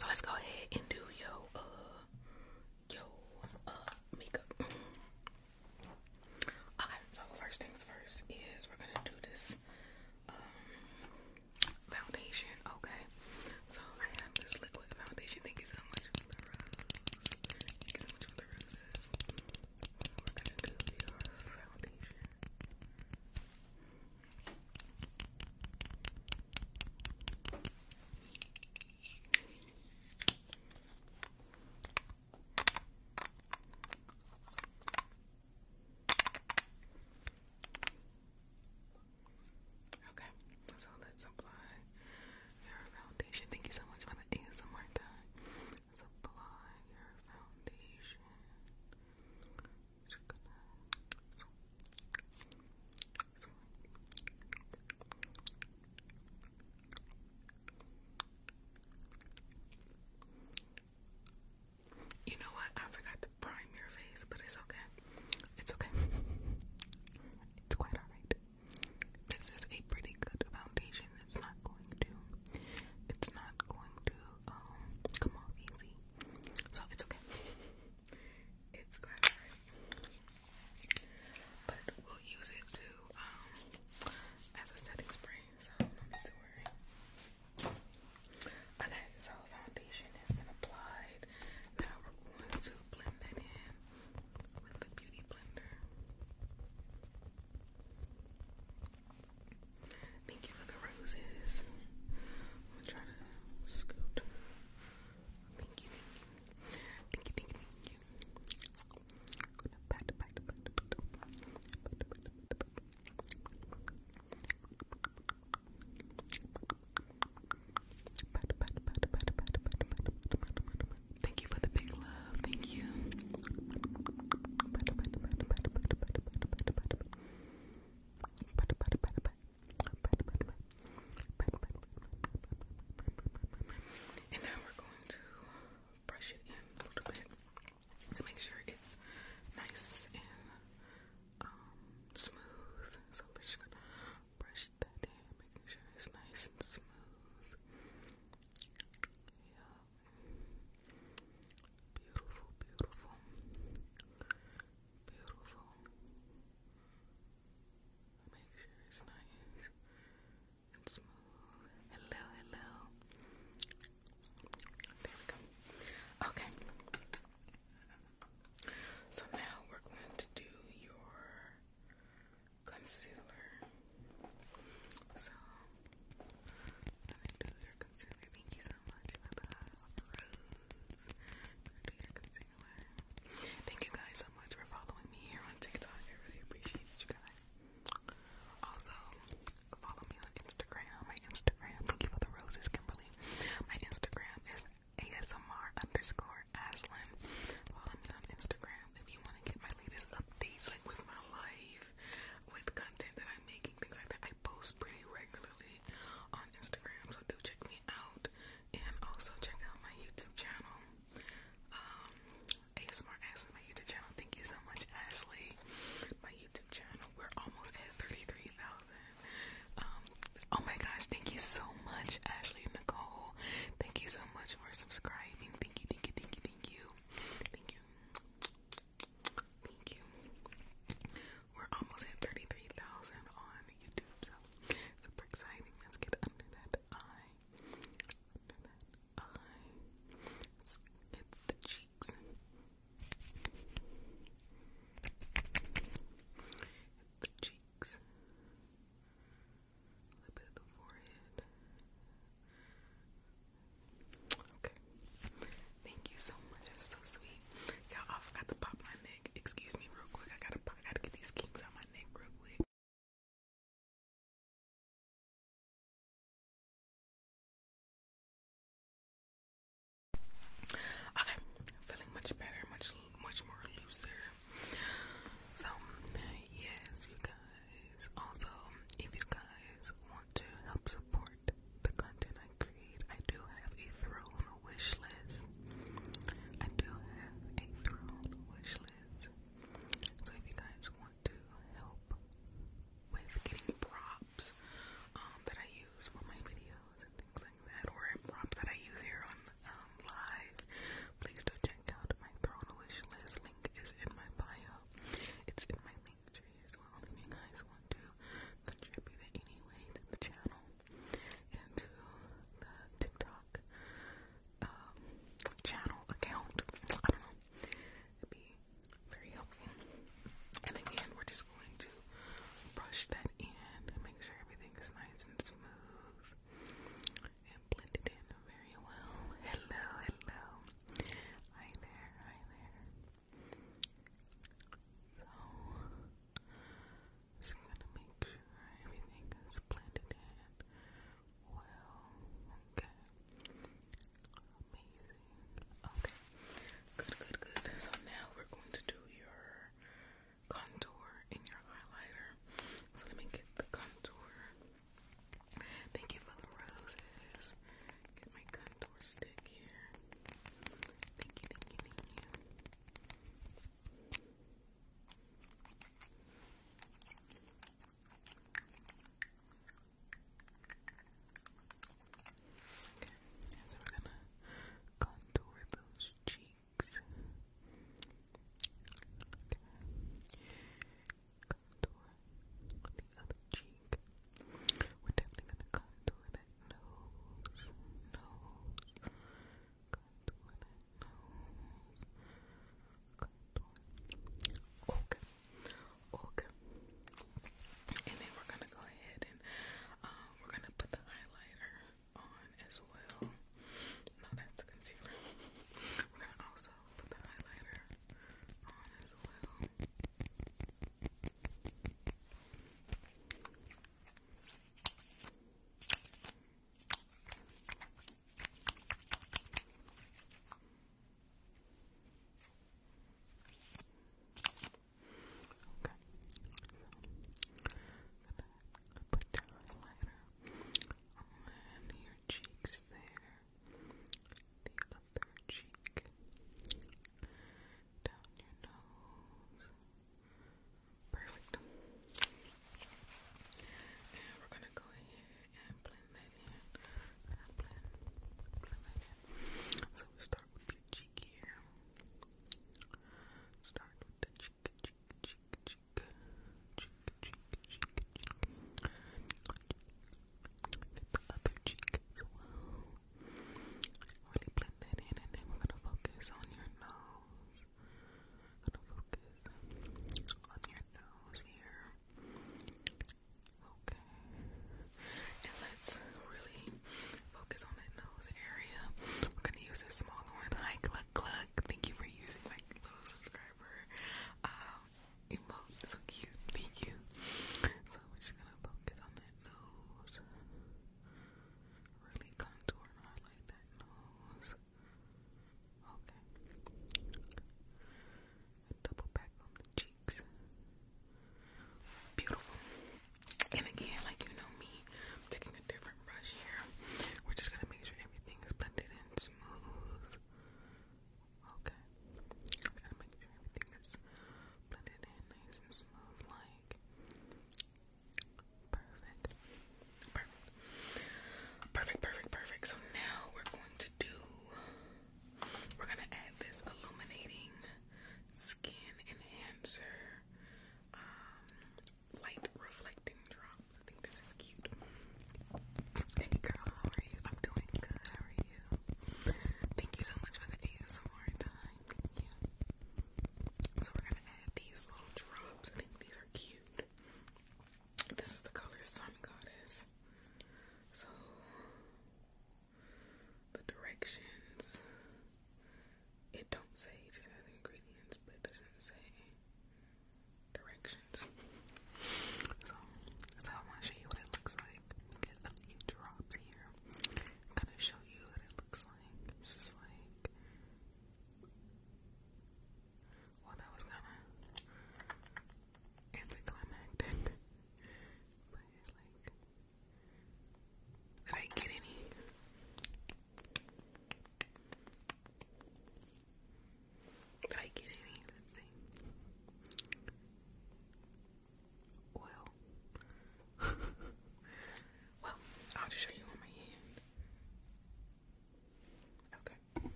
So let's go ahead.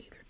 either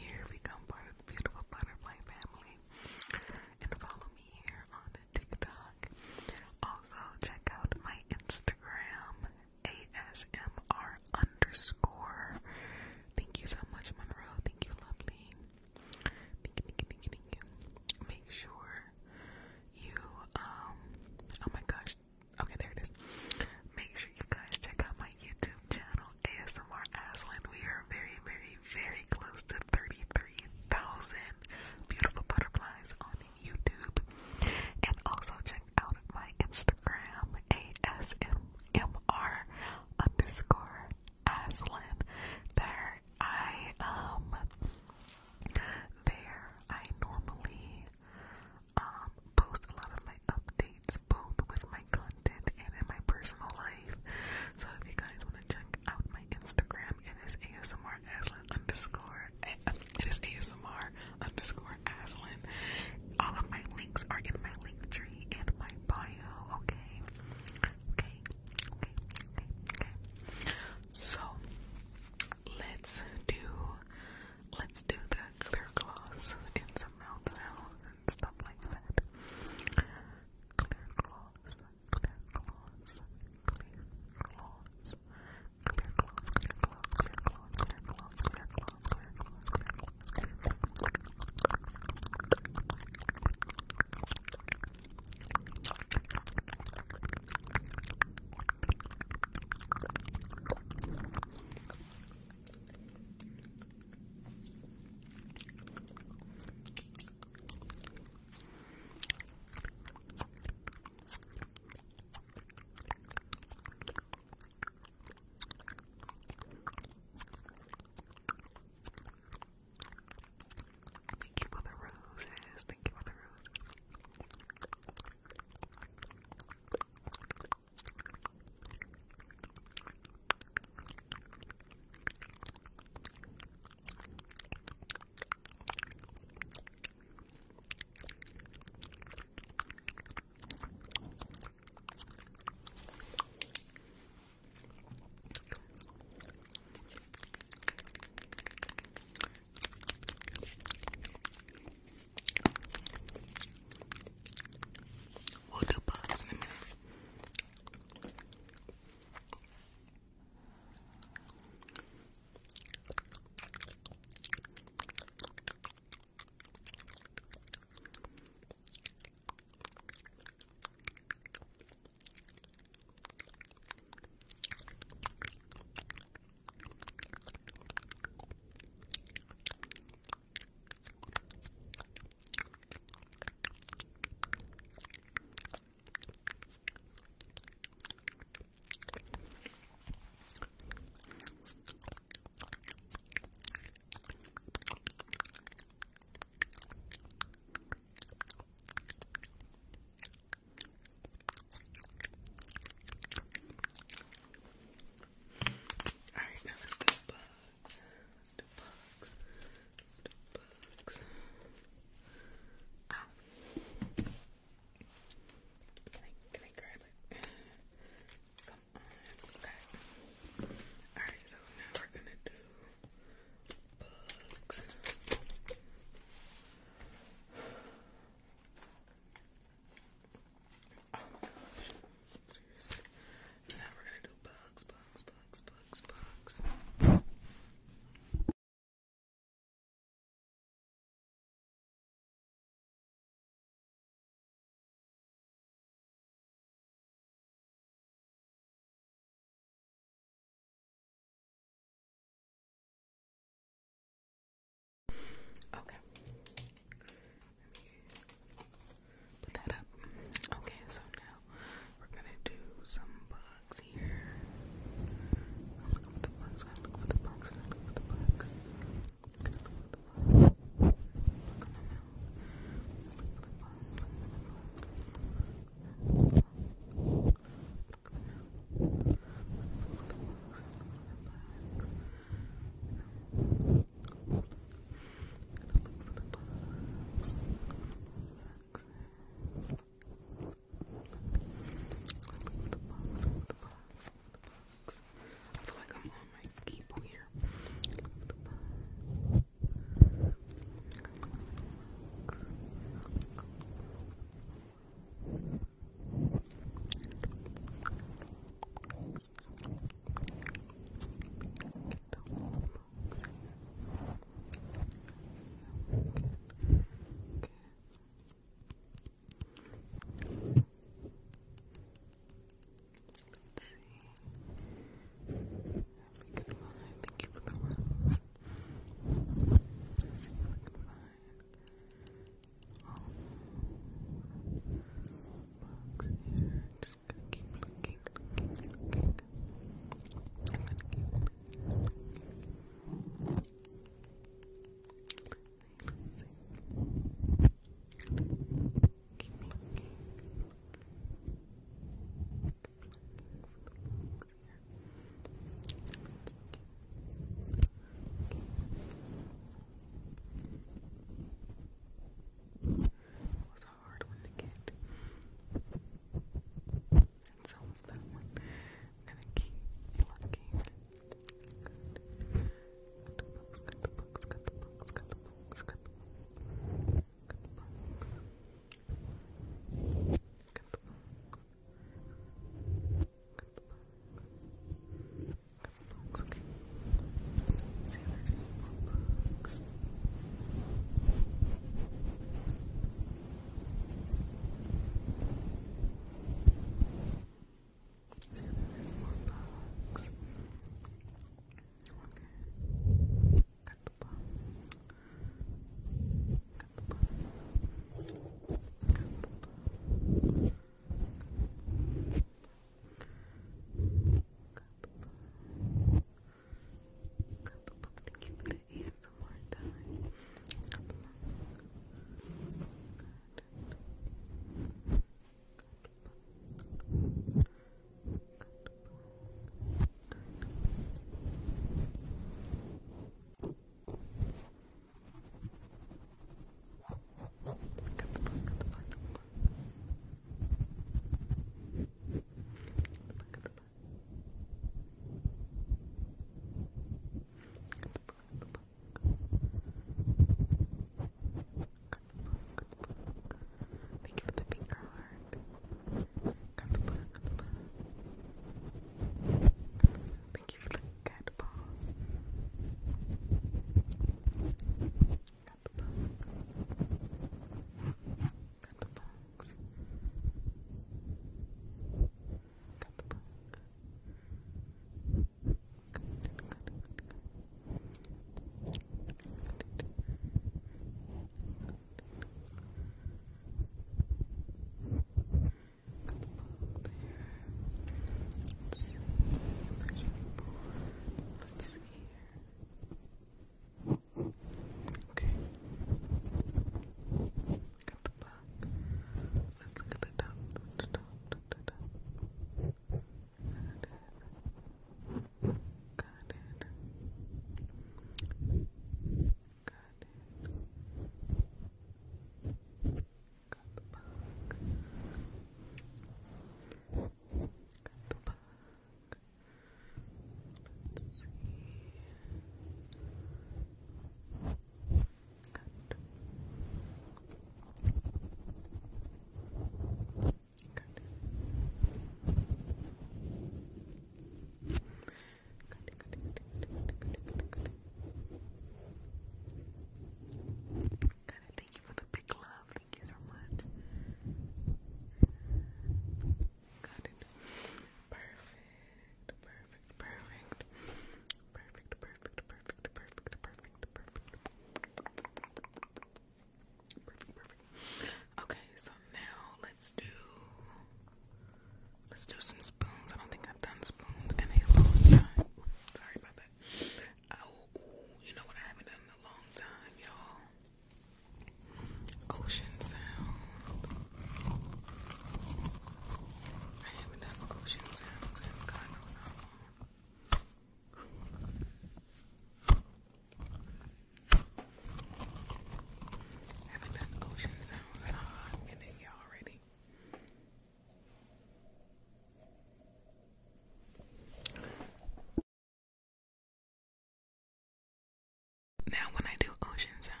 Now, when I do ocean sounds,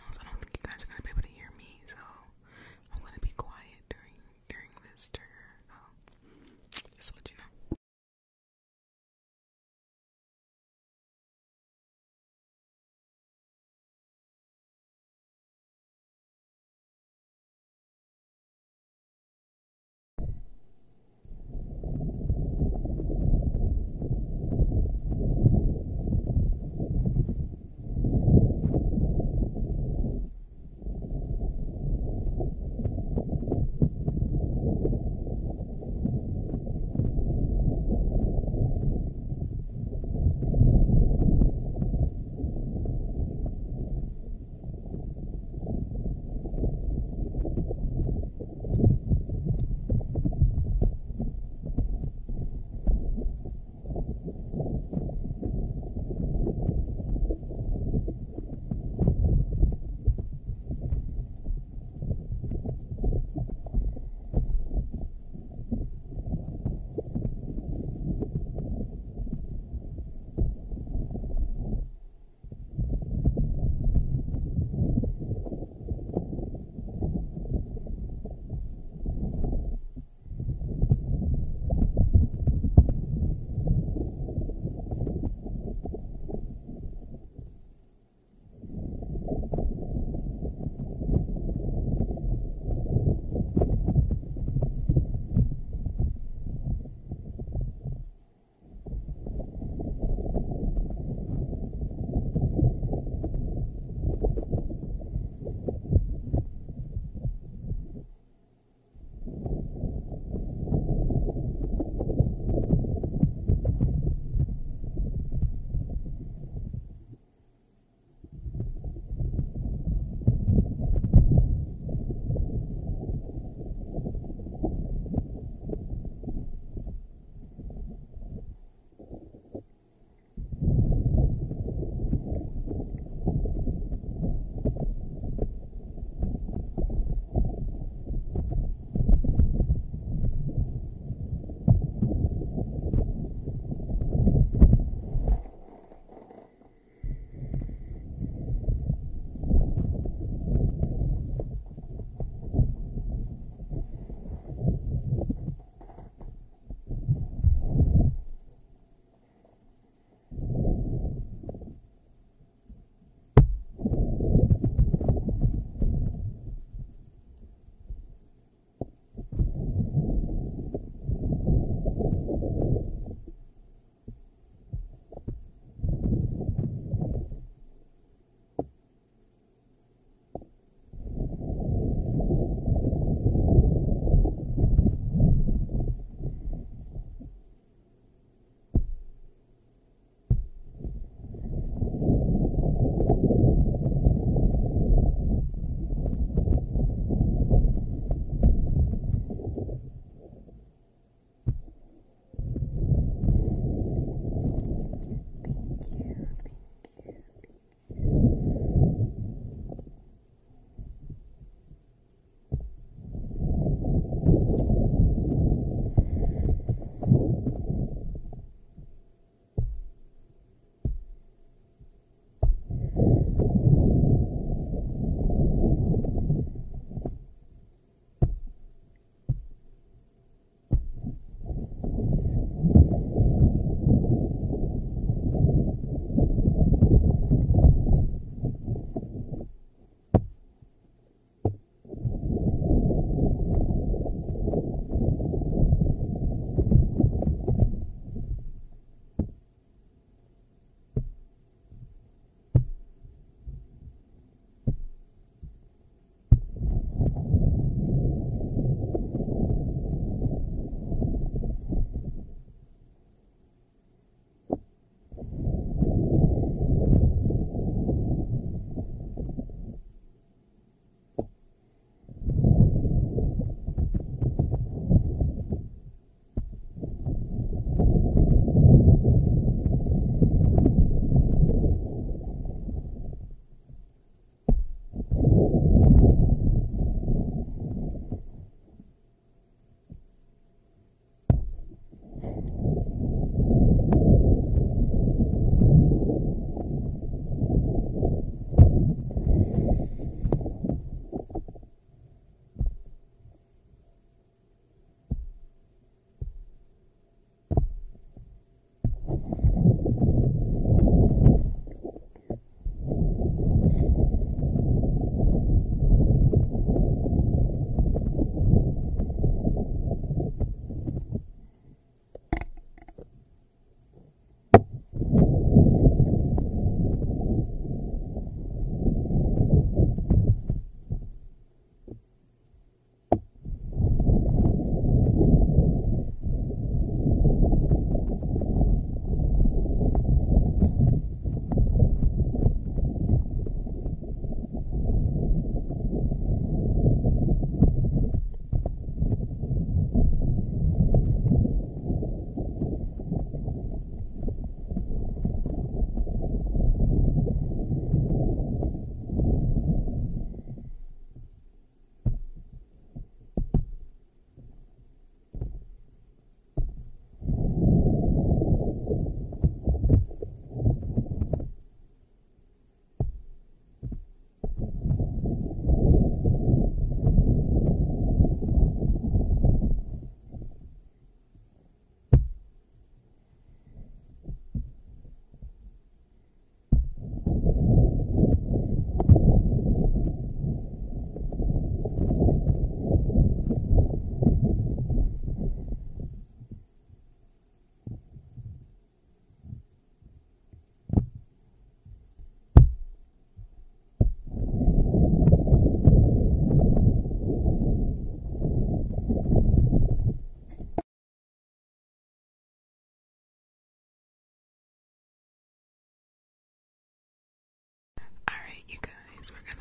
things we're gonna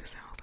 exactly what